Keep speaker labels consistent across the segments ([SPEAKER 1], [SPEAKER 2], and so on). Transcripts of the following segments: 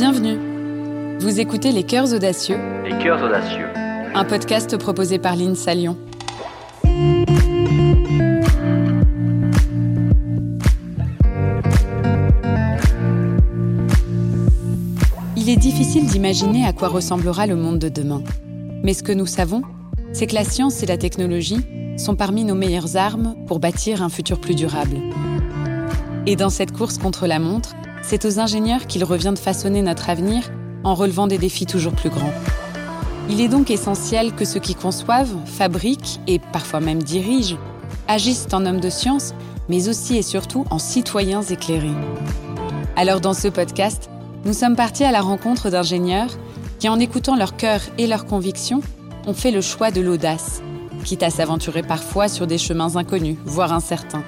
[SPEAKER 1] Bienvenue. Vous écoutez Les Cœurs Audacieux.
[SPEAKER 2] Les Cœurs Audacieux.
[SPEAKER 1] Un podcast proposé par l'INSA Lyon. Il est difficile d'imaginer à quoi ressemblera le monde de demain. Mais ce que nous savons, c'est que la science et la technologie sont parmi nos meilleures armes pour bâtir un futur plus durable. Et dans cette course contre la montre, c'est aux ingénieurs qu'il revient de façonner notre avenir en relevant des défis toujours plus grands. Il est donc essentiel que ceux qui conçoivent, fabriquent et parfois même dirigent agissent en hommes de science, mais aussi et surtout en citoyens éclairés. Alors dans ce podcast, nous sommes partis à la rencontre d'ingénieurs qui, en écoutant leur cœur et leurs convictions, ont fait le choix de l'audace, quitte à s'aventurer parfois sur des chemins inconnus, voire incertains.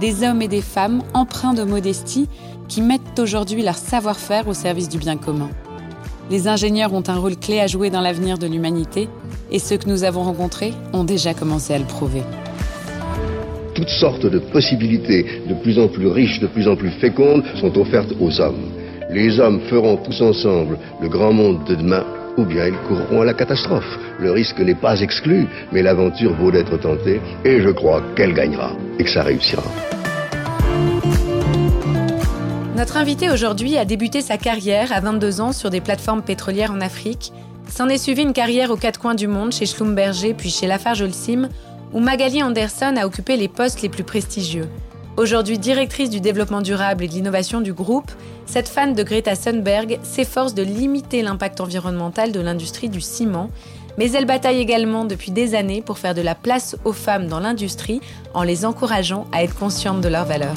[SPEAKER 1] Des hommes et des femmes empreints de modestie qui mettent aujourd'hui leur savoir-faire au service du bien commun. Les ingénieurs ont un rôle clé à jouer dans l'avenir de l'humanité et ceux que nous avons rencontrés ont déjà commencé à le prouver.
[SPEAKER 3] Toutes sortes de possibilités de plus en plus riches, de plus en plus fécondes sont offertes aux hommes. Les hommes feront tous ensemble le grand monde de demain ou bien ils courront à la catastrophe. Le risque n'est pas exclu, mais l'aventure vaut d'être tentée et je crois qu'elle gagnera et que ça réussira.
[SPEAKER 1] Notre invité aujourd'hui a débuté sa carrière à 22 ans sur des plateformes pétrolières en Afrique. S'en est suivi une carrière aux quatre coins du monde chez Schlumberger puis chez Lafarge Holcim, où Magali Anderson a occupé les postes les plus prestigieux. Aujourd'hui directrice du développement durable et de l'innovation du groupe, cette fan de Greta Thunberg s'efforce de limiter l'impact environnemental de l'industrie du ciment, mais elle bataille également depuis des années pour faire de la place aux femmes dans l'industrie en les encourageant à être conscientes de leurs valeurs.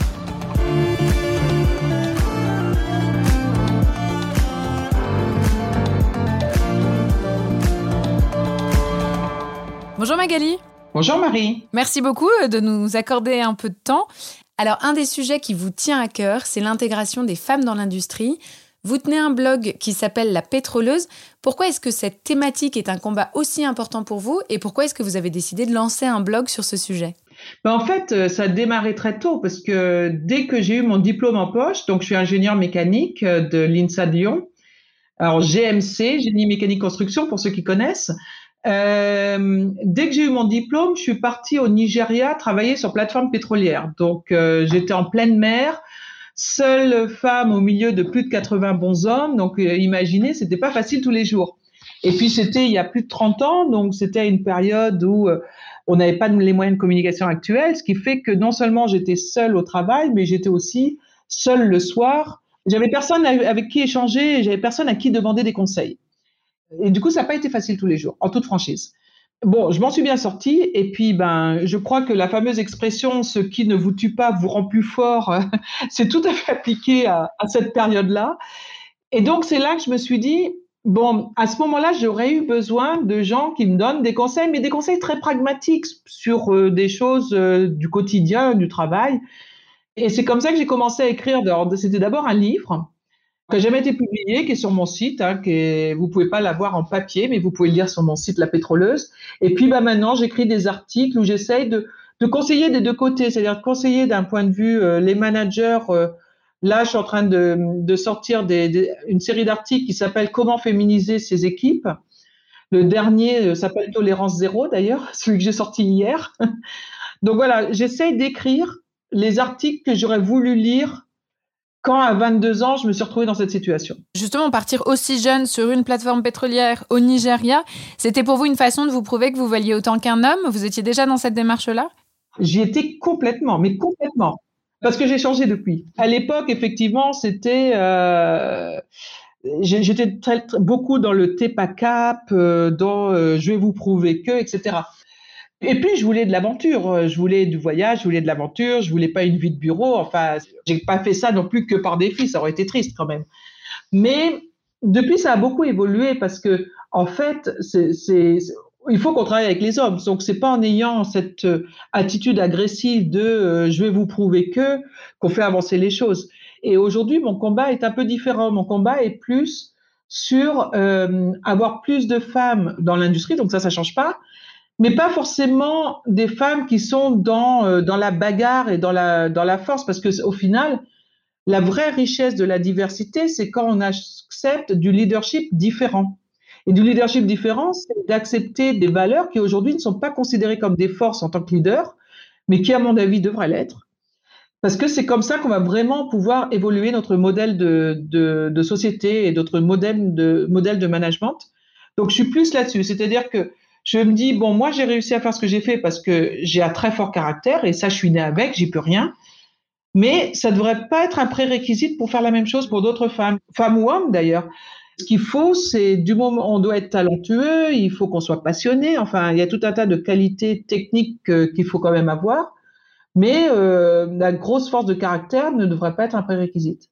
[SPEAKER 1] Bonjour Magali.
[SPEAKER 4] Bonjour Marie.
[SPEAKER 1] Merci beaucoup de nous accorder un peu de temps. Alors, un des sujets qui vous tient à cœur, c'est l'intégration des femmes dans l'industrie. Vous tenez un blog qui s'appelle La Pétroleuse. Pourquoi est-ce que cette thématique est un combat aussi important pour vous et pourquoi est-ce que vous avez décidé de lancer un blog sur ce sujet?
[SPEAKER 4] Ben en fait, euh, ça a démarré très tôt parce que dès que j'ai eu mon diplôme en poche, donc je suis ingénieur mécanique euh, de l'INSA de Lyon, alors GMC, génie mécanique construction pour ceux qui connaissent, euh, dès que j'ai eu mon diplôme, je suis partie au Nigeria travailler sur plateforme pétrolière. Donc euh, j'étais en pleine mer, seule femme au milieu de plus de 80 bons hommes. Donc euh, imaginez, c'était pas facile tous les jours. Et puis c'était il y a plus de 30 ans, donc c'était une période où euh, on n'avait pas les moyens de communication actuels, ce qui fait que non seulement j'étais seule au travail, mais j'étais aussi seule le soir. J'avais personne avec qui échanger, j'avais personne à qui demander des conseils. Et du coup, ça n'a pas été facile tous les jours, en toute franchise. Bon, je m'en suis bien sortie. Et puis, ben, je crois que la fameuse expression "ce qui ne vous tue pas vous rend plus fort", c'est tout à fait appliqué à, cette période-là. Et donc, c'est là que je me suis dit bon, à ce moment-là, j'aurais eu besoin de gens qui me donnent des conseils, mais des conseils très pragmatiques sur euh, des choses euh, du quotidien, du travail. Et c'est comme ça que j'ai commencé à écrire. C'était d'abord un livre qui n'a jamais été publié, qui est sur mon site, hein, qui est, vous pouvez pas l'avoir en papier, mais vous pouvez le lire sur mon site La Pétroleuse. Et puis bah maintenant, j'écris des articles où j'essaye de, de conseiller des deux côtés, c'est-à-dire de conseiller d'un point de vue euh, les managers. Euh, là, je suis en train de, de sortir des, des, une série d'articles qui s'appelle Comment féminiser ses équipes. Le dernier euh, s'appelle Tolérance zéro d'ailleurs, celui que j'ai sorti hier. Donc voilà, j'essaye d'écrire les articles que j'aurais voulu lire quand à 22 ans, je me suis retrouvée dans cette situation.
[SPEAKER 1] Justement, partir aussi jeune sur une plateforme pétrolière au Nigeria, c'était pour vous une façon de vous prouver que vous valiez autant qu'un homme? Vous étiez déjà dans cette démarche-là?
[SPEAKER 4] J'y étais complètement, mais complètement. Parce que j'ai changé depuis. À l'époque, effectivement, c'était... Euh, J'étais très, très, beaucoup dans le TEPACAP, euh, dans euh, je vais vous prouver que, etc. Et puis, je voulais de l'aventure. Euh, je voulais du voyage, je voulais de l'aventure. Je voulais pas une vie de bureau. Enfin, j'ai pas fait ça non plus que par défi. Ça aurait été triste quand même. Mais depuis, ça a beaucoup évolué parce que, en fait, c'est, il faut qu'on travaille avec les hommes. Donc, c'est pas en ayant cette euh, attitude agressive de euh, je vais vous prouver que qu'on fait avancer les choses. Et aujourd'hui, mon combat est un peu différent. Mon combat est plus sur avoir plus de femmes dans l'industrie. Donc ça, ça change pas mais pas forcément des femmes qui sont dans euh, dans la bagarre et dans la dans la force parce que au final La vraie richesse de la diversité, c'est quand on accepte du leadership différent. Et du leadership différent, c'est d'accepter des valeurs qui aujourd'hui ne sont pas considérées comme des forces en tant que leader, mais qui, à mon avis, devraient l'être. Parce que c'est comme ça qu'on va vraiment pouvoir évoluer notre modèle de, de, de société et notre modèle de, modèle de management. Donc, je suis plus là-dessus. C'est-à-dire que je me dis, bon, moi, j'ai réussi à faire ce que j'ai fait parce que j'ai un très fort caractère et ça, je suis né avec, j'y peux rien. Mais ça ne devrait pas être un prérequisite pour faire la même chose pour d'autres femmes, femmes ou hommes d'ailleurs. Ce qu'il faut, c'est du moment on doit être talentueux, il faut qu'on soit passionné. Enfin, il y a tout un tas de qualités techniques qu'il faut quand même avoir, mais euh, la grosse force de caractère ne devrait pas être un prérequisite.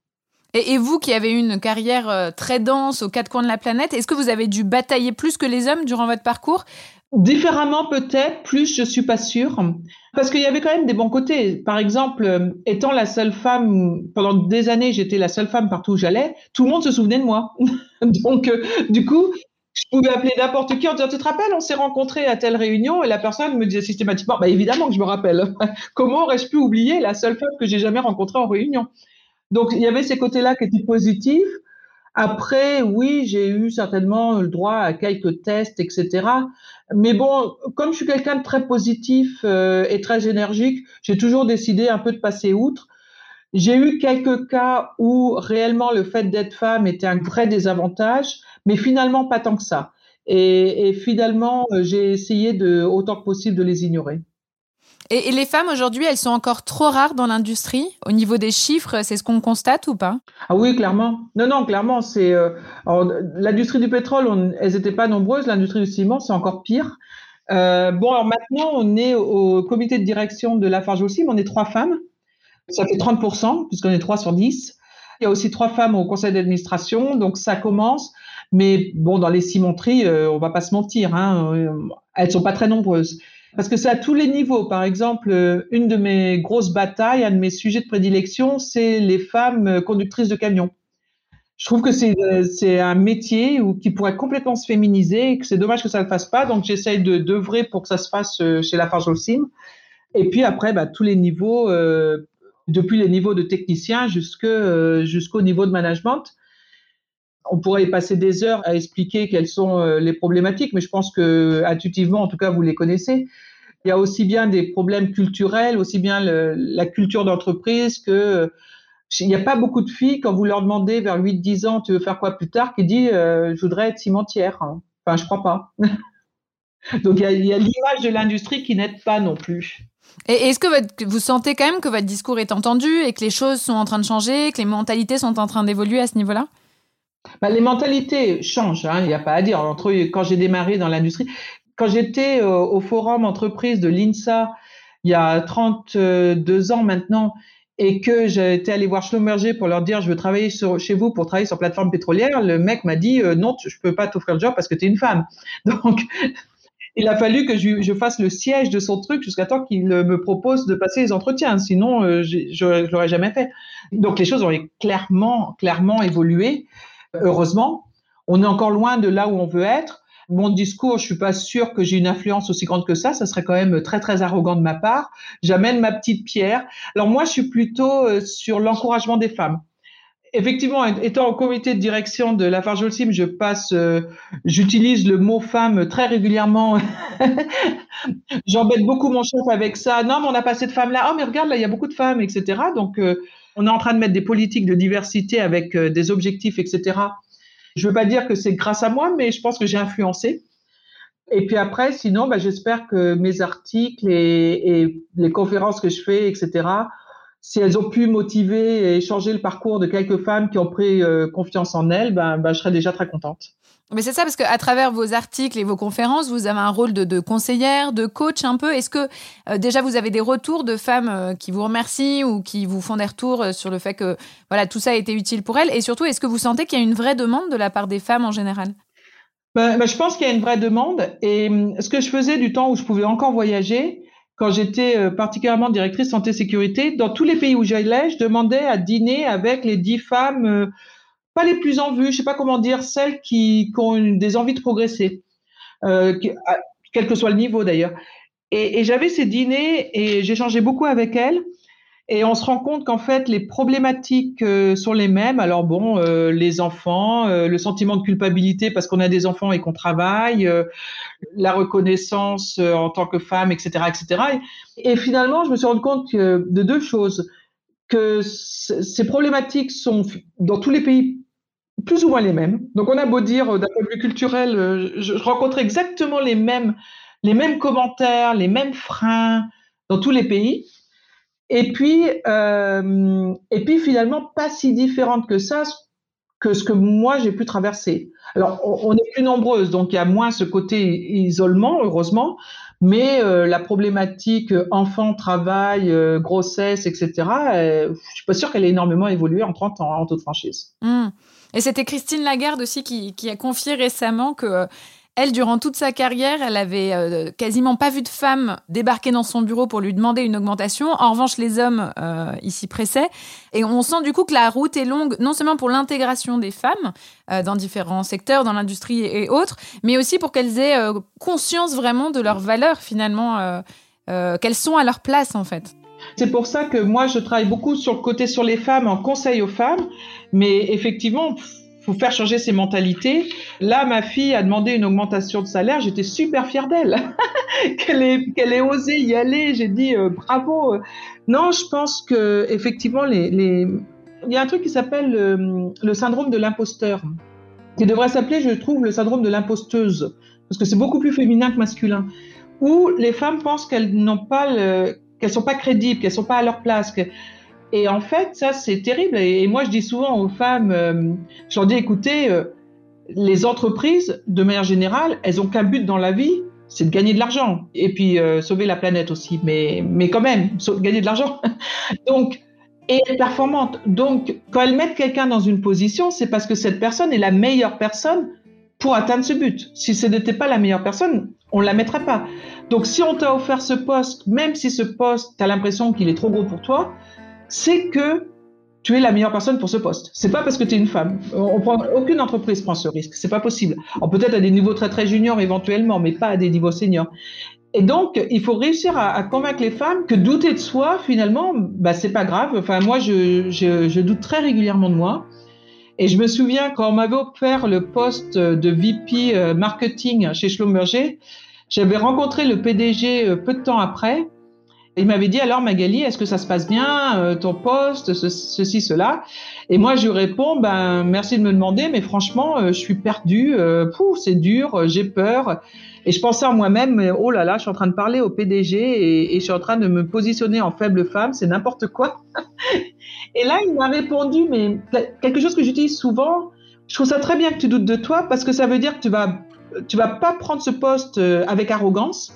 [SPEAKER 1] Et, vous qui avez eu une carrière euh, très dense aux quatre coins de la planète, est-ce que vous avez dû batailler plus que les hommes durant votre parcours?
[SPEAKER 4] Différemment peut-être, plus je suis pas sûre, parce qu'il y avait quand même des bons côtés. Par exemple, euh, étant la seule femme, pendant des années, j'étais la seule femme partout où j'allais, tout le monde se souvenait de moi. Donc, euh, du coup, je pouvais appeler n'importe qui en disant, tu te rappelles, on s'est rencontrés à telle réunion, et la personne me disait systématiquement, bah évidemment que je me rappelle. Comment aurais-je pu oublier la seule femme que j'ai jamais rencontrée en réunion? Donc, il y avait ces côtés-là qui étaient positifs. Après, oui, j'ai eu certainement le droit à quelques tests, etc. Mais bon, comme je suis quelqu'un de très positif euh, et très énergique, j'ai toujours décidé un peu de passer outre. J'ai eu quelques cas où réellement le fait d'être femme était un vrai désavantage, mais finalement pas tant que ça. Et, et finalement, euh, j'ai essayé de autant que possible de les ignorer.
[SPEAKER 1] Et, les femmes aujourd'hui, elles sont encore trop rares dans l'industrie? Au niveau des chiffres, c'est ce qu'on constate ou pas?
[SPEAKER 4] Ah oui, clairement. Non, non, clairement. C'est euh, l'industrie du pétrole, elles n'étaient pas nombreuses. L'industrie du ciment, c'est encore pire. Euh, bon, alors maintenant, on est au comité de direction de Lafarge aussi, on est trois femmes. Ça fait 30%, puisqu'on est trois sur 10. Il y a aussi trois femmes au conseil d'administration, donc ça commence. Mais bon, dans les cimenteries, euh, on va pas se mentir, hein, elles sont pas très nombreuses. Parce que c'est à tous les niveaux. Par exemple, euh, une de mes grosses batailles, un de mes sujets de prédilection, c'est les femmes euh, conductrices de camions. Je trouve que c'est euh, c'est un métier où, qui pourrait complètement se féminiser et que c'est dommage que ça ne le fasse pas. Donc j'essaye de d'œuvrer pour que ça se fasse chez la Farge Sim. Et puis après, bah, tous les niveaux, euh, depuis les niveaux de technicien jusqu'au niveau de management. On pourrait y passer des heures à expliquer quelles sont euh, les problématiques, mais je pense que intuitivement, en tout cas, vous les connaissez. Il y a aussi bien des problèmes culturels, aussi bien la culture d'entreprise que il n'y a pas beaucoup de filles quand vous leur demandez vers 8-10 ans, tu veux faire quoi plus tard, qui dit euh, je voudrais être cimentière. Enfin, je crois pas. Donc il y a, l'image de l'industrie qui n'aide pas non plus.
[SPEAKER 1] Et est-ce que vous sentez quand même que votre discours est entendu et que les choses sont en train de changer, que les mentalités sont en train d'évoluer à ce niveau-là?
[SPEAKER 4] Bah, les mentalités changent, hein, il n'y a pas à dire. Entre quand j'ai démarré dans l'industrie, quand j'étais euh, au forum entreprise de l'INSA il y a 32 ans maintenant, et que j'étais allé voir Schlumberger pour leur dire je veux travailler chez vous pour travailler sur plateforme pétrolière, le mec m'a dit euh, non, je peux pas t'offrir le job parce que tu es une femme. Donc il a fallu que je, je, fasse le siège de son truc jusqu'à temps qu'il me propose de passer les entretiens, sinon euh, je, je l'aurais jamais fait. Donc les choses ont clairement clairement évolué heureusement. On est encore loin de là où on veut être. Mon discours, je suis pas sûre que j'ai une influence aussi grande que ça. Ça serait quand même très très arrogant de ma part. J'amène ma petite pierre. Alors moi, je suis plutôt euh, sur l'encouragement des femmes. Effectivement, étant au comité de direction de la Farjolsim, je passe, euh, j'utilise le mot femme très régulièrement. J'embête beaucoup mon chef avec ça. Non, mais on a pas assez de femmes là. Oh, mais regarde, là, il y a beaucoup de femmes, etc. Donc, euh, on est en train de mettre des politiques de diversité avec euh, des objectifs, etc. Je veux pas dire que c'est grâce à moi, mais je pense que j'ai influencé. Et puis après, sinon, bah, j'espère que mes articles et, les conférences que je fais, etc., si elles ont pu motiver et changer le parcours de quelques femmes qui ont pris euh, confiance en elles, ben, je serais déjà très contente.
[SPEAKER 1] Mais c'est ça, parce qu'à travers vos articles et vos conférences, vous avez un rôle de, conseillère, de coach un peu. Est-ce que euh, déjà vous avez des retours de femmes euh, qui vous remercient ou qui vous font des retours sur le fait que voilà tout ça a été utile pour elles? Et surtout, est-ce que vous sentez qu'il y a une vraie demande de la part des femmes en général?
[SPEAKER 4] Ben, ben, Je pense qu'il y a une vraie demande. Et hum, ce que je faisais du temps où je pouvais encore voyager, quand j'étais euh, particulièrement directrice santé-sécurité, dans tous les pays où j'allais, je demandais à dîner avec les dix femmes, euh, pas les plus en vue, je sais pas comment dire, celles qui, ont des envies de progresser, euh, quel que soit le niveau d'ailleurs. Et, j'avais ces dîners et j'échangeais beaucoup avec elles. Et on se rend compte qu'en fait, les problématiques euh, sont les mêmes. Alors bon, euh, les enfants, euh, le sentiment de culpabilité parce qu'on a des enfants et qu'on travaille, la reconnaissance en tant que femme, etc., etc. Et, finalement, je me suis rendu compte de deux choses que ces problématiques sont dans tous les pays plus ou moins les mêmes. Donc on a beau dire d'un point de vue culturel, je, je rencontre exactement les mêmes commentaires, les mêmes freins dans tous les pays. Et puis, euh, et puis finalement, pas si différente que ça que ce que moi j'ai pu traverser. Alors, on, est plus nombreuses, donc il y a moins ce côté isolement, heureusement, mais euh, la problématique enfant, travail, euh, grossesse, etc., euh, je suis pas sûre qu'elle ait énormément évolué en 30 ans, hein, en toute franchise.
[SPEAKER 2] Mmh. Et c'était Christine Lagarde aussi qui, a confié récemment que elle, durant toute sa carrière, elle avait euh, quasiment pas vu de femme débarquer dans son bureau pour lui demander une augmentation. En revanche, les hommes euh, ici pressaient. Et on sent du coup que la route est longue, non seulement pour l'intégration des femmes euh, dans différents secteurs, dans l'industrie et autres, mais aussi pour qu'elles aient conscience vraiment de leurs valeurs finalement, qu'elles sont à leur place en fait.
[SPEAKER 4] C'est pour ça que moi, je travaille beaucoup sur le côté sur les femmes, en conseil aux femmes. Mais effectivement, faut faire changer ses mentalités. Là, ma fille a demandé une augmentation de salaire. J'étais super fière d'elle, qu'elle ait, qu'elle osé y aller. J'ai dit euh, bravo. Non, je pense que effectivement, les... il y a un truc qui s'appelle euh, le syndrome de l'imposteur, qui devrait s'appeler, je trouve, le syndrome de l'imposteuse, parce que c'est beaucoup plus féminin que masculin, où les femmes pensent qu'elles n'ont pas, le... qu'elles sont pas crédibles, qu'elles sont pas à leur place. Et en fait, ça, c'est terrible. Et, moi, je dis souvent aux femmes, euh, je leur dis, écoutez, euh, les entreprises, de manière générale, elles ont qu'un but dans la vie, c'est de gagner de l'argent. Et puis, euh, sauver la planète aussi. Mais, mais quand même, gagner de l'argent. Donc, et être performante. Donc, quand elles mettent quelqu'un dans une position, c'est parce que cette personne est la meilleure personne pour atteindre ce but. Si ce n'était pas la meilleure personne, on ne la mettrait pas. Donc, si on t'a offert ce poste, même si ce poste, tu as l'impression qu'il est trop gros pour toi, c'est que tu es la meilleure personne pour ce poste. C'est pas parce que tu es une femme. Aucune entreprise prend ce risque. C'est pas possible. peut-être à des niveaux très très juniors éventuellement, mais pas à des niveaux seniors. Et donc, il faut réussir à, convaincre les femmes que douter de soi, finalement, bah, c'est pas grave. Enfin, moi, je, je, doute très régulièrement de moi. Et je me souviens quand on m'avait offert le poste de VP euh, marketing chez Schlumberger, j'avais rencontré le PDG euh, peu de temps après il m'avait dit alors Magali, est-ce que ça se passe bien, euh, ton poste, ceci, cela? Et moi je lui réponds, ben merci de me demander, mais franchement euh, je suis perdue, euh, c'est dur, j'ai peur. Et je pensais en moi-même, oh là là, je suis en train de parler au PDG et, et je suis en train de me positionner en faible femme, c'est n'importe quoi. et là il m'a répondu, mais quelque chose que j'utilise souvent. Je trouve ça très bien que tu doutes de toi parce que ça veut dire que tu vas tu vas pas prendre ce poste avec arrogance,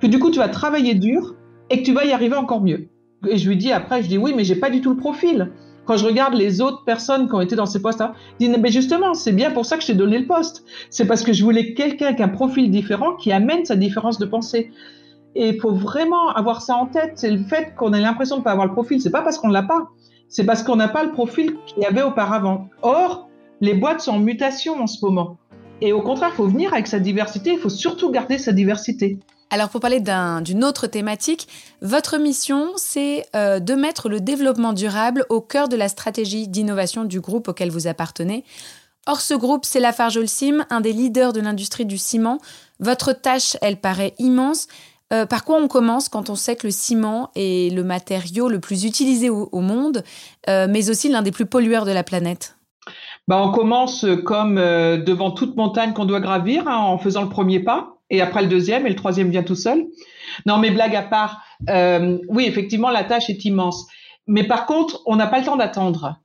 [SPEAKER 4] que du coup tu vas travailler dur et que tu vas y arriver encore mieux. Et je lui dis après, je dis oui, mais j'ai pas du tout le profil. Quand je regarde les autres personnes qui ont été dans ces postes-là, je dis mais justement, c'est bien pour ça que je t'ai donné le poste. C'est parce que je voulais quelqu'un avec un profil différent qui amène sa différence de pensée. Et il faut vraiment avoir ça en tête. C'est le fait qu'on ait l'impression de pas avoir le profil. C'est pas parce qu'on l'a pas. C'est parce qu'on n'a pas le profil qu'il y avait auparavant. Or, les boîtes sont en mutation en ce moment. Et au contraire, il faut venir avec sa diversité. Il faut surtout garder sa diversité.
[SPEAKER 2] Alors pour parler d'une autre thématique, votre mission, c'est euh, de mettre le développement durable au cœur de la stratégie d'innovation du groupe auquel vous appartenez. Or, ce groupe, c'est la Holcim, un des leaders de l'industrie du ciment. Votre tâche, elle paraît immense. Euh, par quoi on commence quand on sait que le ciment est le matériau le plus utilisé au, monde, euh, mais aussi l'un des plus pollueurs de la planète?
[SPEAKER 4] Bah, On commence comme devant toute montagne qu'on doit gravir, hein, en faisant le premier pas et après le deuxième, et le troisième vient tout seul. Non, mais blague à part, euh, oui, effectivement, la tâche est immense. Mais par contre, on n'a pas le temps d'attendre.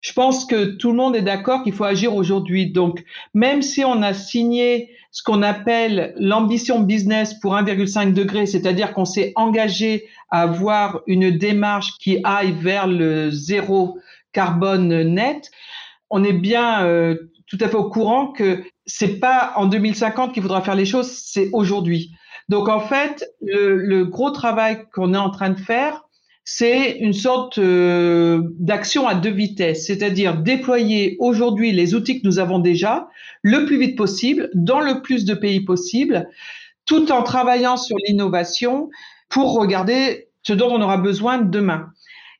[SPEAKER 4] Je pense que tout le monde est d'accord qu'il faut agir aujourd'hui. Donc, même si on a signé ce qu'on appelle l'ambition business pour 1,5 degré, c'est-à-dire qu'on s'est engagé à avoir une démarche qui aille vers le zéro carbone net, on est bien euh, tout à fait au courant que c'est pas en 2050 qu'il faudra faire les choses, c'est aujourd'hui. Donc en fait, le, gros travail qu'on est en train de faire, c'est une sorte euh, d'action à deux vitesses, c'est-à-dire déployer aujourd'hui les outils que nous avons déjà le plus vite possible, dans le plus de pays possible, tout en travaillant sur l'innovation pour regarder ce dont on aura besoin demain.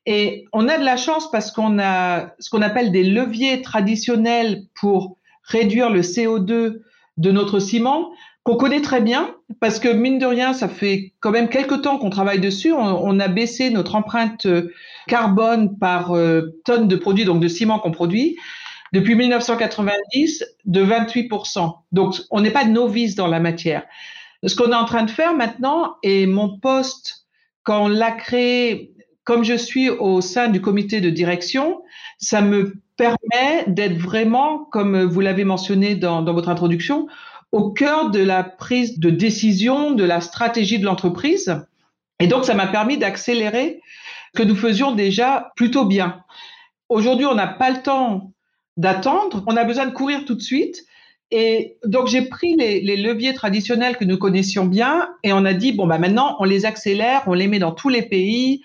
[SPEAKER 4] Et on a de la chance parce qu'on a ce qu'on appelle des leviers traditionnels pour réduire le CO2 de notre ciment qu'on connaît très bien parce que mine de rien, ça fait quand même quelques temps qu'on travaille dessus. On, a baissé notre empreinte euh, carbone par euh, tonne de produits, donc de ciment qu'on produit, depuis 1990 de 28%. Donc on n'est pas novice dans la matière. Ce qu'on est en train de faire maintenant, et mon poste, quand on l'a créé, comme je suis au sein du comité de direction, ça me permet d'être vraiment, comme vous l'avez mentionné dans, votre introduction, au cœur de la prise de décision, de la stratégie de l'entreprise. Et donc, ça m'a permis d'accélérer que nous faisions déjà plutôt bien. Aujourd'hui, on n'a pas le temps d'attendre, on a besoin de courir tout de suite. Et donc, j'ai pris les, les, leviers traditionnels que nous connaissions bien et on a dit, bon, bah maintenant, on les accélère, on les met dans tous les pays,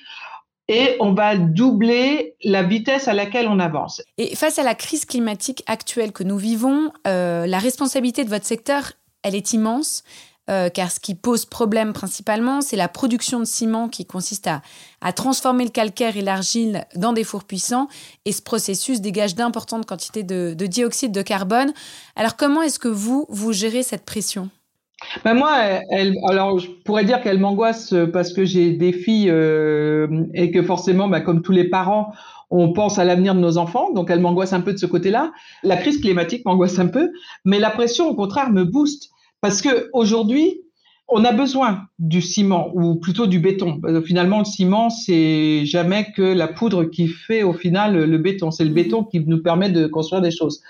[SPEAKER 4] et on va doubler la vitesse à laquelle on avance.
[SPEAKER 2] Et face à la crise climatique actuelle que nous vivons, euh, la responsabilité de votre secteur, elle est immense. Euh, car ce qui pose problème principalement, c'est la production de ciment qui consiste à, transformer le calcaire et l'argile dans des fours puissants. Et ce processus dégage d'importantes quantités de, de dioxyde de carbone. Alors comment est-ce que vous, vous gérez cette pression?
[SPEAKER 4] Ben moi, alors je pourrais dire qu'elle m'angoisse parce que j'ai des filles euh, et que forcément, ben, comme tous les parents, on pense à l'avenir de nos enfants, donc elle m'angoisse un peu de ce côté-là. La crise climatique m'angoisse un peu, mais la pression, au contraire, me booste parce que aujourd'hui, on a besoin du ciment ou plutôt du béton. Finalement, le ciment, c'est jamais que la poudre qui fait au final le béton. C'est le béton qui nous permet de construire des choses.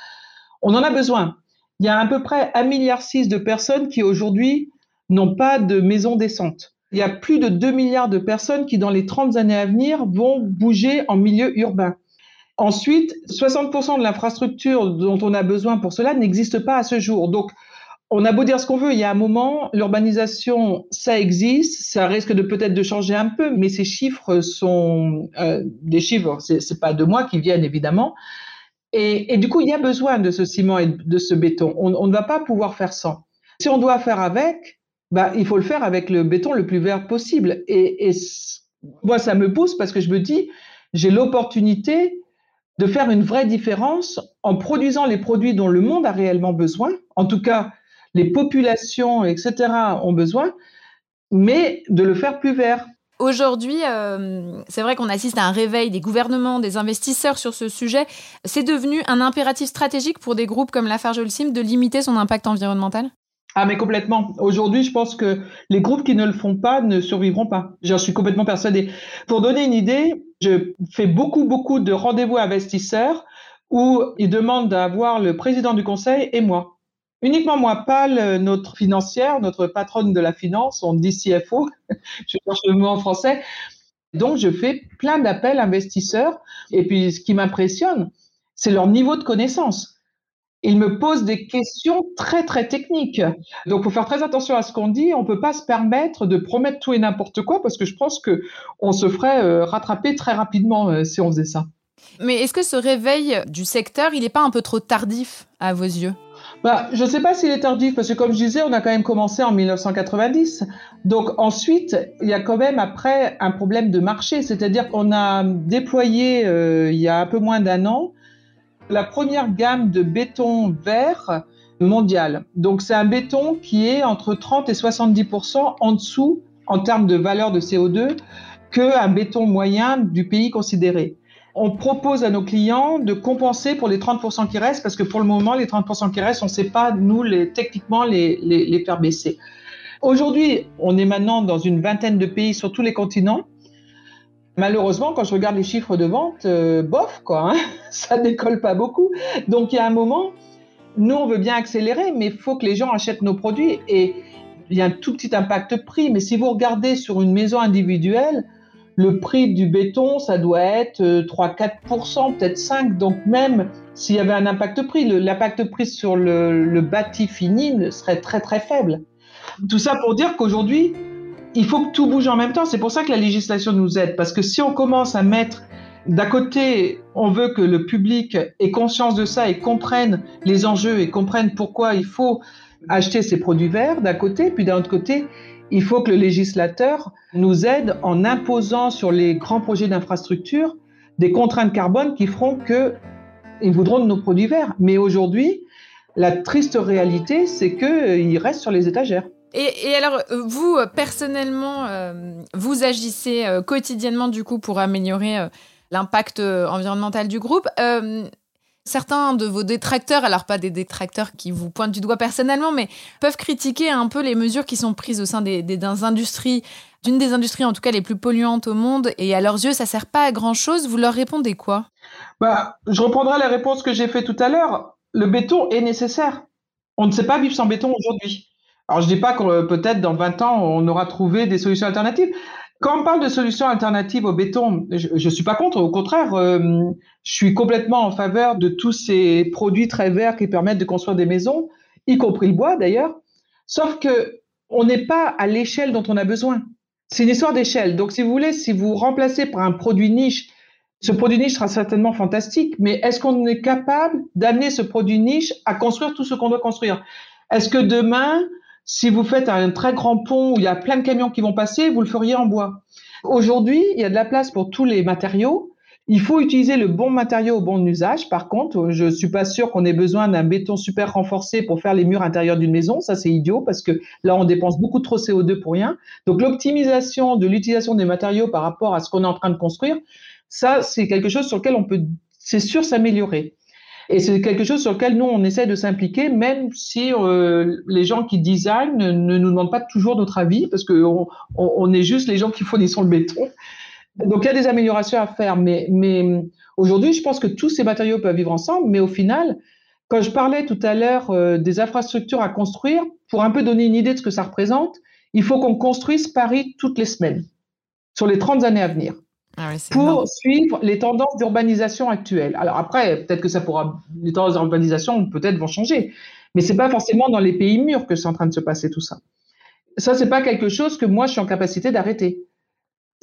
[SPEAKER 4] On en a besoin il y a à peu près 1,6 milliard de personnes qui aujourd'hui n'ont pas de maison décente. Il y a plus de 2 milliards de personnes qui, dans les 30 années à venir, vont bouger en milieu urbain. Ensuite, 60% de l'infrastructure dont on a besoin pour cela n'existe pas à ce jour. Donc, on a beau dire ce qu'on veut, il y a un moment, l'urbanisation, ça existe, ça risque de peut-être de changer un peu, mais ces chiffres sont euh, des chiffres, c'est pas de moi qui viennent évidemment, et, du coup, il y a besoin de ce ciment et de ce béton. On, ne va pas pouvoir faire sans. Si on doit faire avec, bah, il faut le faire avec le béton le plus vert possible. Et moi, ça me pousse parce que je me dis, j'ai l'opportunité de faire une vraie différence en produisant les produits dont le monde a réellement besoin. En tout cas, les populations, etc., ont besoin, mais de le faire plus vert.
[SPEAKER 2] Aujourd'hui, euh, c'est vrai qu'on assiste à un réveil des gouvernements, des investisseurs sur ce sujet. C'est devenu un impératif stratégique pour des groupes comme Lafarge-Holcim de limiter son impact environnemental?
[SPEAKER 4] Ah mais complètement. Aujourd'hui, je pense que les groupes qui ne le font pas ne survivront pas. J'en suis complètement persuadée. Pour donner une idée, je fais beaucoup beaucoup de rendez-vous investisseurs où ils demandent d'avoir le président du conseil et moi. Uniquement moi, pas notre financière, notre patronne de la finance, on dit CFO, je cherche le mot en français. Donc, je fais plein d'appels investisseurs. Et puis, ce qui m'impressionne, c'est leur niveau de connaissance. Ils me posent des questions très, très techniques. Donc, faut faire très attention à ce qu'on dit. On peut pas se permettre de promettre tout et n'importe quoi parce que je pense que on se ferait euh, rattraper très rapidement euh, si on faisait ça.
[SPEAKER 2] Mais est-ce que ce réveil du secteur, il n'est pas un peu trop tardif à vos yeux?
[SPEAKER 4] Bah, je ne sais pas s'il est tardif, parce que comme je disais, on a quand même commencé en 1990. Donc ensuite, il y a quand même après un problème de marché, c'est-à-dire qu'on a déployé euh, il y a un peu moins d'un an la première gamme de béton vert mondial. Donc c'est un béton qui est entre 30 et 70% en dessous en termes de valeur de CO2 qu'un béton moyen du pays considéré on propose à nos clients de compenser pour les 30% qui restent, parce que pour le moment, les 30% qui restent, on ne sait pas, nous, techniquement, les, les, faire baisser. Aujourd'hui, on est maintenant dans une vingtaine de pays sur tous les continents. Malheureusement, quand je regarde les chiffres de vente, euh, bof, quoi, hein, ça décolle pas beaucoup. Donc, il y a un moment, nous, on veut bien accélérer, mais il faut que les gens achètent nos produits. Et il y a un tout petit impact prix, mais si vous regardez sur une maison individuelle, le prix du béton, ça doit être 3-4%, euh, peut-être 5%. Donc même s'il y avait un impact prix, l'impact prix sur le, bâti fini serait très très faible. Tout ça pour dire qu'aujourd'hui, il faut que tout bouge en même temps. C'est pour ça que la législation nous aide. Parce que si on commence à mettre d'un côté, on veut que le public ait conscience de ça et comprenne les enjeux et comprenne pourquoi il faut acheter ces produits verts d'un côté, puis d'un autre côté, il faut que le législateur nous aide en imposant sur les grands projets d'infrastructure des contraintes carbone qui feront que ils voudront de nos produits verts. Mais aujourd'hui, la triste réalité, c'est qu'ils restent sur les étagères.
[SPEAKER 2] Et, alors, vous, personnellement, euh, vous agissez euh, quotidiennement, du coup, pour améliorer euh, l'impact environnemental du groupe. Certains de vos détracteurs, alors pas des détracteurs qui vous pointent du doigt personnellement, mais peuvent critiquer un peu les mesures qui sont prises au sein des, industries, d'une des industries en tout cas les plus polluantes au monde, et à leurs yeux, ça sert pas à grand-chose. Vous leur répondez quoi?
[SPEAKER 4] Bah, Je reprendrai la réponse que j'ai faite tout à l'heure. Le béton est nécessaire. On ne sait pas vivre sans béton aujourd'hui. Alors, je dis pas que peut-être dans 20 ans, on aura trouvé des solutions alternatives. Quand on parle de solutions alternatives au béton, je ne suis pas contre, au contraire, euh, je suis complètement en faveur de tous ces produits très verts qui permettent de construire des maisons, y compris le bois d'ailleurs. Sauf que on n'est pas à l'échelle dont on a besoin. C'est une histoire d'échelle. Donc, si vous voulez, si vous remplacez par un produit niche, ce produit niche sera certainement fantastique, mais est-ce qu'on est capable d'amener ce produit niche à construire tout ce qu'on doit construire? Est-ce que demain, si vous faites un très grand pont où il y a plein de camions qui vont passer, vous le feriez en bois. Aujourd'hui, il y a de la place pour tous les matériaux. Il faut utiliser le bon matériau au bon usage. Par contre, je suis pas sûr qu'on ait besoin d'un béton super renforcé pour faire les murs intérieurs d'une maison. Ça, c'est idiot parce que là, on dépense beaucoup trop CO2 pour rien. Donc, l'optimisation de l'utilisation des matériaux par rapport à ce qu'on est en train de construire, ça, c'est quelque chose sur lequel on peut, c'est sûr, s'améliorer. Et c'est quelque chose sur lequel nous, on essaie de s'impliquer, même si euh, les gens qui designent ne, nous demandent pas toujours notre avis, parce qu'on on, est juste les gens qui fournissent le béton. Donc il y a des améliorations à faire, mais, mais aujourd'hui, je pense que tous ces matériaux peuvent vivre ensemble, mais au final, quand je parlais tout à l'heure euh, des infrastructures à construire, pour un peu donner une idée de ce que ça représente, il faut qu'on construise Paris toutes les semaines, sur les 30 années à venir. Ah pour suivre les tendances d'urbanisation actuelles. Alors après, peut-être que ça pourra, les tendances d'urbanisation peut-être vont changer, mais c'est pas forcément dans les pays mûrs que c'est en train de se passer tout ça. Ça, c'est pas quelque chose que moi je suis en capacité d'arrêter.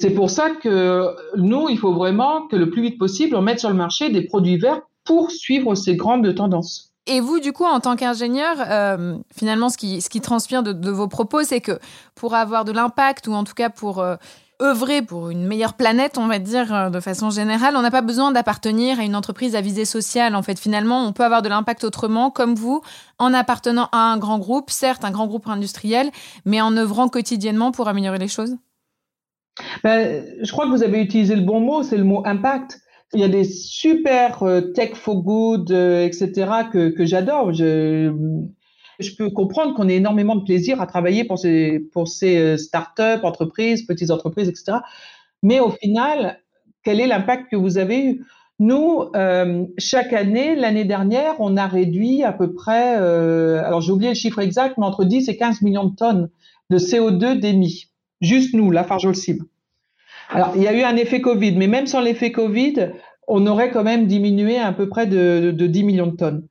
[SPEAKER 4] C'est pour ça que nous, il faut vraiment que le plus vite possible, on mette sur le marché des produits verts pour suivre ces grandes tendances.
[SPEAKER 2] Et vous, du coup, en tant qu'ingénieur, euh, finalement, ce qui, ce qui transpire de, vos propos, c'est que pour avoir de l'impact, ou en tout cas pour euh, œuvrer pour une meilleure planète, on va dire euh, de façon générale, on n'a pas besoin d'appartenir à une entreprise à visée sociale. En fait, finalement, on peut avoir de l'impact autrement, comme vous, en appartenant à un grand groupe, certes un grand groupe industriel, mais en œuvrant quotidiennement pour améliorer les choses.
[SPEAKER 4] Ben, je crois que vous avez utilisé le bon mot, c'est le mot impact. Il y a des super euh, tech for good, euh, etc., que, que j'adore. Je peux comprendre qu'on ait énormément de plaisir à travailler pour ces, pour ces euh, startups, entreprises, petites entreprises, etc. Mais au final, quel est l'impact que vous avez eu? Nous, euh, chaque année, l'année dernière, on a réduit à peu près, euh, alors j'ai oublié le chiffre exact, mais entre 10 et 15 millions de tonnes de CO2 d'émis. Juste nous, la Farjolsim. Alors, il y a eu un effet Covid, mais même sans l'effet Covid, on aurait quand même diminué à peu près de 10 millions de tonnes.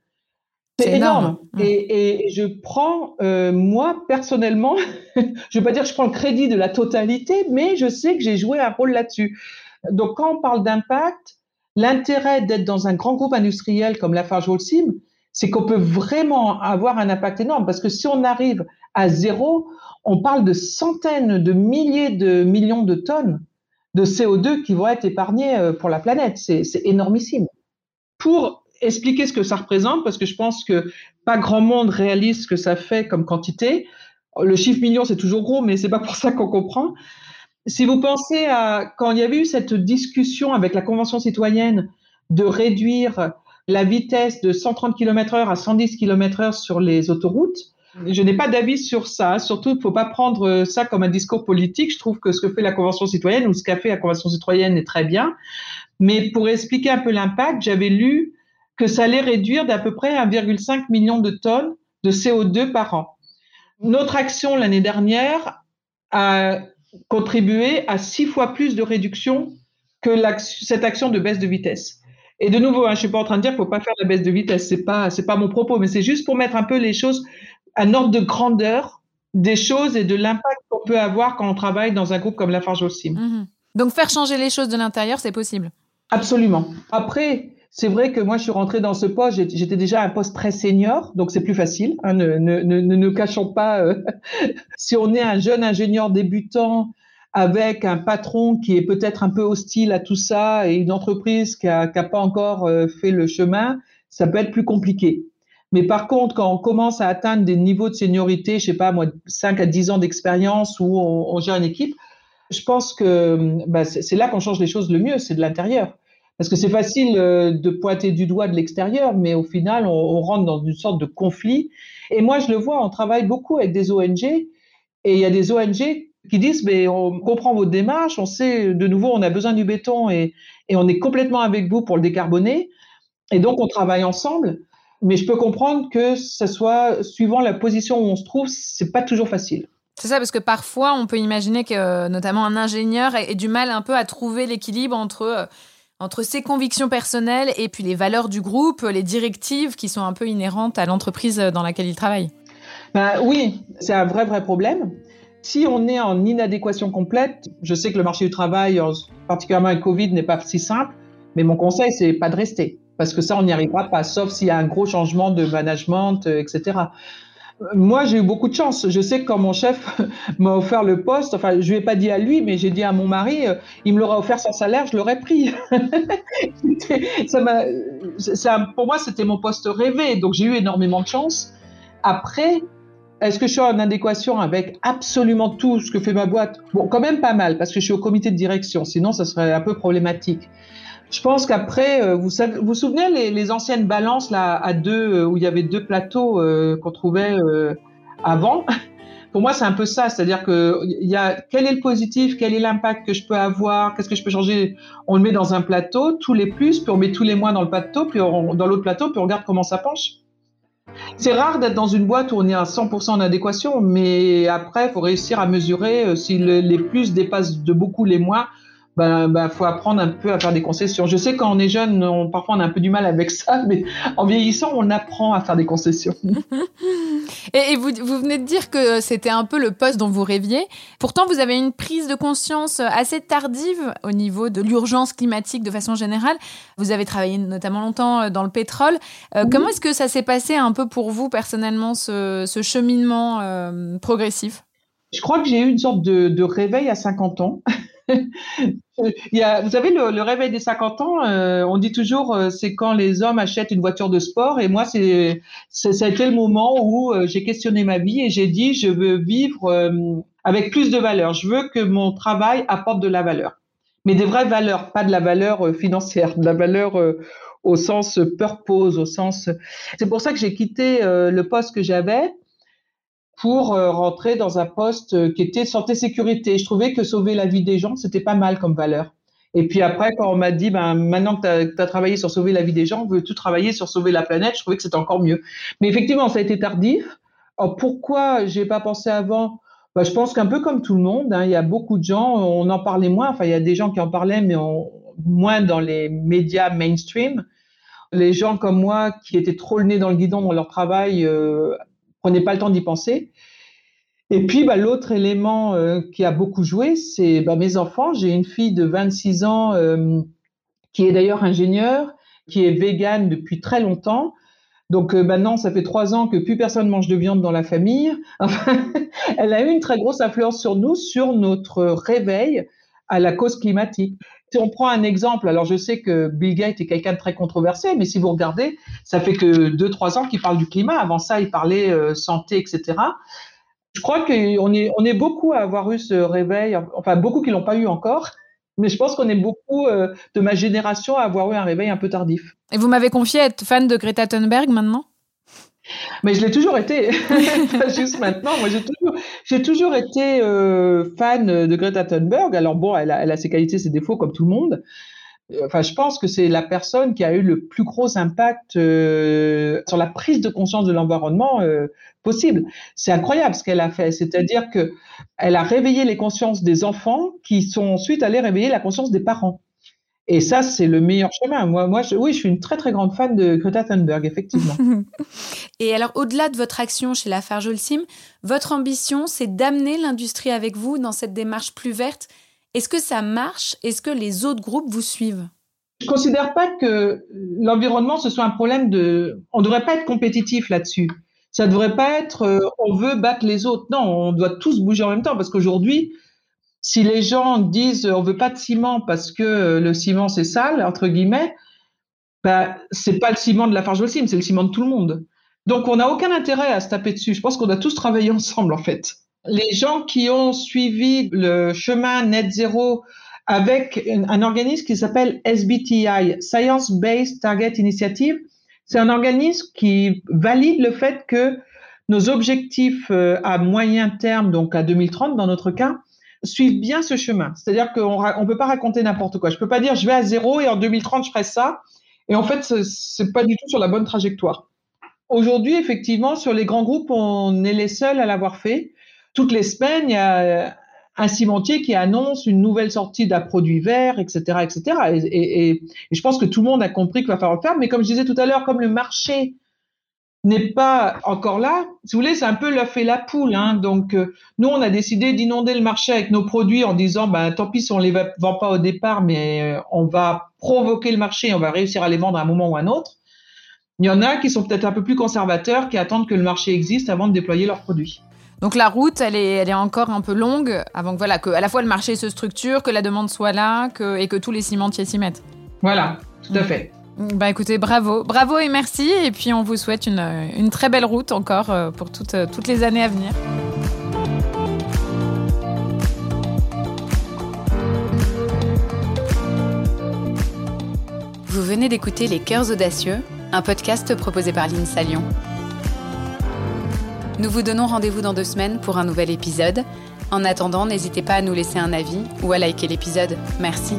[SPEAKER 4] C'est énorme. Mmh. Et, je prends, euh, moi, personnellement, je ne veux pas dire que je prends le crédit de la totalité, mais je sais que j'ai joué un rôle là-dessus. Donc, quand on parle d'impact, l'intérêt d'être dans un grand groupe industriel comme Lafarge Holcim, c'est qu'on peut vraiment avoir un impact énorme. Parce que si on arrive à zéro, on parle de centaines de milliers de millions de tonnes de CO2 qui vont être épargnées euh, pour la planète. C'est énormissime. Pour expliquer ce que ça représente parce que je pense que pas grand monde réalise ce que ça fait comme quantité. Le chiffre million, c'est toujours gros, mais c'est pas pour ça qu'on comprend. Si vous pensez à quand il y avait eu cette discussion avec la Convention citoyenne de réduire la vitesse de 130 km heure à 110 km heure sur les autoroutes, je n'ai pas d'avis sur ça. Surtout, il ne faut pas prendre ça comme un discours politique. Je trouve que ce que fait la Convention citoyenne ou ce qu'a fait la Convention citoyenne est très bien. Mais pour expliquer un peu l'impact, j'avais lu que ça allait réduire d'à peu près 1,5 million de tonnes de CO2 par an. Notre action l'année dernière a contribué à six fois plus de réduction que cette action de baisse de vitesse. Et de nouveau, hein, je suis pas en train de dire qu'il faut pas faire la baisse de vitesse, c'est pas c'est pas mon propos, mais c'est juste pour mettre un peu les choses à ordre de grandeur des choses et de l'impact qu'on peut avoir quand on travaille dans un groupe comme la Farge aussi.
[SPEAKER 2] Donc faire changer les choses de l'intérieur, c'est possible?
[SPEAKER 4] Absolument. Après, c'est vrai que moi, je suis rentrée dans ce poste, j'étais déjà un poste très senior, donc c'est plus facile. Hein, ne, ne, ne, nous cachons pas. Euh, si on est un jeune ingénieur débutant avec un patron qui est peut-être un peu hostile à tout ça et une entreprise qui n'a pas encore euh, fait le chemin, ça peut être plus compliqué. Mais par contre, quand on commence à atteindre des niveaux de seniorité, je sais pas moi, 5 à 10 ans d'expérience où on, on, gère une équipe, je pense que bah, c'est là qu'on change les choses le mieux, c'est de l'intérieur. Parce que c'est facile euh, de pointer du doigt de l'extérieur, mais au final, on, rentre dans une sorte de conflit. Et moi, je le vois, on travaille beaucoup avec des ONG, et il y a des ONG qui disent, mais on comprend votre démarche, on sait, de nouveau, on a besoin du béton et, on est complètement avec vous pour le décarboner. Et donc, on travaille ensemble. Mais je peux comprendre que ce soit suivant la position où on se trouve, c'est pas toujours facile.
[SPEAKER 2] C'est ça, parce que parfois, on peut imaginer que, notamment, un ingénieur ait du mal un peu à trouver l'équilibre entre euh, entre ses convictions personnelles et puis les valeurs du groupe, les directives qui sont un peu inhérentes à l'entreprise dans laquelle il travaille
[SPEAKER 4] ben, Oui, c'est un vrai, vrai problème. Si on est en inadéquation complète, je sais que le marché du travail, particulièrement avec Covid, n'est pas si simple, mais mon conseil, c'est pas de rester. Parce que ça, on n'y arrivera pas, sauf s'il y a un gros changement de management, euh, etc. Moi, j'ai eu beaucoup de chance. Je sais que quand mon chef m'a offert le poste, enfin, je lui ai pas dit à lui, mais j'ai dit à mon mari, euh, il me l'aurait offert sans salaire, je l'aurais pris. ça ça, pour moi, c'était mon poste rêvé, donc j'ai eu énormément de chance. Après, est-ce que je suis en adéquation avec absolument tout ce que fait ma boîte? Bon, quand même pas mal, parce que je suis au comité de direction, sinon ça serait un peu problématique. Je pense qu'après, euh, vous vous, vous souvenez les, anciennes balances là à deux euh, où il y avait deux plateaux euh, qu'on trouvait avant? Pour moi, c'est un peu ça, c'est-à-dire que il y a quel est le positif, quel est l'impact que je peux avoir, qu'est-ce que je peux changer? On le met dans un plateau, tous les plus, puis on met tous les moins dans le plateau, puis on, dans l'autre plateau, puis on regarde comment ça penche. C'est rare d'être dans une boîte où on est à 100% en adéquation, mais après, il faut réussir à mesurer si les plus dépassent de beaucoup les moins ben, ben, faut apprendre un peu à faire des concessions. Je sais quand on est jeune, on, parfois on a un peu du mal avec ça, mais en vieillissant, on apprend à faire des concessions.
[SPEAKER 2] et, vous, vous, venez de dire que c'était un peu le poste dont vous rêviez. Pourtant, vous avez une prise de conscience assez tardive au niveau de l'urgence climatique de façon générale. Vous avez travaillé notamment longtemps dans le pétrole. Euh, comment est-ce que ça s'est passé un peu pour vous personnellement, ce, ce cheminement euh, progressif?
[SPEAKER 4] Je crois que j'ai eu une sorte de, de réveil à 50 ans. Vous savez, le, réveil des 50 ans, euh, on dit toujours, euh, c'est quand les hommes achètent une voiture de sport. Et moi, c'est, le moment où euh, j'ai questionné ma vie et j'ai dit, je veux vivre avec plus de valeur. Je veux que mon travail apporte de la valeur. Mais des vraies valeurs, pas de la valeur financière, de la valeur au sens purpose, au sens. C'est pour ça que j'ai quitté le poste que j'avais pour euh, rentrer dans un poste euh, qui était santé sécurité. Je trouvais que sauver la vie des gens, c'était pas mal comme valeur. Et puis après, quand on m'a dit, ben, maintenant que tu as, travaillé sur sauver la vie des gens, veux tout travailler sur sauver la planète, je trouvais que c'était encore mieux. Mais effectivement, ça a été tardif. Alors, pourquoi j'ai pas pensé avant? Ben, Je pense qu'un peu comme tout le monde, hein, il y a beaucoup de gens, on en parlait moins, enfin il y a des gens qui en parlaient, mais moins dans les médias mainstream. Les gens comme moi qui étaient trop le nez dans le guidon dans leur travail, euh, prenez pas le temps d'y penser. Et puis, bah, l'autre élément euh, qui a beaucoup joué, c'est bah, mes enfants. J'ai une fille de 26 ans euh, qui est d'ailleurs ingénieure, qui est végane depuis très longtemps. Donc euh, maintenant, ça fait trois ans que plus personne mange de viande dans la famille. elle a eu une très grosse influence sur nous, sur notre réveil à la cause climatique. Si on prend un exemple, alors je sais que Bill Gates est quelqu'un de très controversé, mais si vous regardez, ça fait que deux, trois ans qu'il parle du climat. Avant ça, il parlait euh, santé, etc. Je crois qu'on est, on est beaucoup à avoir eu ce réveil, enfin beaucoup qui l'ont pas eu encore, mais je pense qu'on est beaucoup euh, de ma génération à avoir eu un réveil un peu tardif.
[SPEAKER 2] Et vous m'avez confié être fan de Greta Thunberg maintenant?
[SPEAKER 4] Mais je l'ai toujours été, pas juste maintenant. Moi, j'ai toujours, été euh, fan de Greta Thunberg. Alors bon, elle a, ses qualités, ses défauts, comme tout le monde. Enfin, je pense que c'est la personne qui a eu le plus gros impact euh, sur la prise de conscience de l'environnement euh, possible. C'est incroyable ce qu'elle a fait. C'est-à-dire que elle a réveillé les consciences des enfants qui sont ensuite allés réveiller la conscience des parents. Et ça, c'est le meilleur chemin. Moi, moi oui, je suis une très, très grande fan de Greta Thunberg, effectivement.
[SPEAKER 2] Et alors, au-delà de votre action chez Lafarge Holcim, votre ambition, c'est d'amener l'industrie avec vous dans cette démarche plus verte. Est-ce que ça marche? Est-ce que les autres groupes vous suivent?
[SPEAKER 4] Je considère pas que l'environnement ce soit un problème de. On devrait pas être compétitif là-dessus. Ça devrait pas être euh, on veut battre les autres. Non, on doit tous bouger en même temps parce qu'aujourd'hui, si les gens disent on veut pas de ciment parce que le ciment c'est sale entre guillemets, bah c'est pas le ciment de la Farge c'est le ciment de tout le monde. Donc on n'a aucun intérêt à se taper dessus. Je pense qu'on doit tous travailler ensemble en fait. Les gens qui ont suivi le chemin net zéro avec un organisme qui s'appelle SBTI, Science Based Target Initiative. C'est un organisme qui valide le fait que nos objectifs euh, à moyen terme, donc à 2030 dans notre cas, suivent bien ce chemin. C'est-à-dire qu'on ne peut pas raconter n'importe quoi. Je peux pas dire je vais à zéro et en 2030 je ferai ça. Et en fait, c'est pas du tout sur la bonne trajectoire. Aujourd'hui, effectivement, sur les grands groupes, on est les seuls à l'avoir fait. Toutes les semaines, il y a un cimentier qui annonce une nouvelle sortie d'un produit vert, etc., etc. Et, et, je pense que tout le monde a compris qu'il va falloir le faire. Mais comme je disais tout à l'heure, comme le marché n'est pas encore là, si vous voulez, c'est un peu l'œuf et la poule. Hein. Donc, euh, nous, on a décidé d'inonder le marché avec nos produits en disant, ben, tant pis si on les vend pas au départ, mais euh, on va provoquer le marché, on va réussir à les vendre à un moment ou à un autre. Il y en a qui sont peut-être un peu plus conservateurs, qui attendent que le marché existe avant de déployer leurs produits.
[SPEAKER 2] Donc la route, elle est, elle est encore un peu longue avant que, voilà, que à la fois le marché se structure, que la demande soit là que, et que tous les cimentiers s'y mettent.
[SPEAKER 4] Voilà, tout à mm. fait.
[SPEAKER 2] Bah écoutez, bravo, bravo et merci. Et puis on vous souhaite une, une très belle route encore euh, pour toutes, euh, toutes les années à venir.
[SPEAKER 1] Vous venez d'écouter Les Cœurs Audacieux, un podcast proposé par l'INSA Lyon. Nous vous donnons rendez-vous dans deux semaines pour un nouvel épisode. En attendant, n'hésitez pas à nous laisser un avis ou à liker l'épisode. Merci.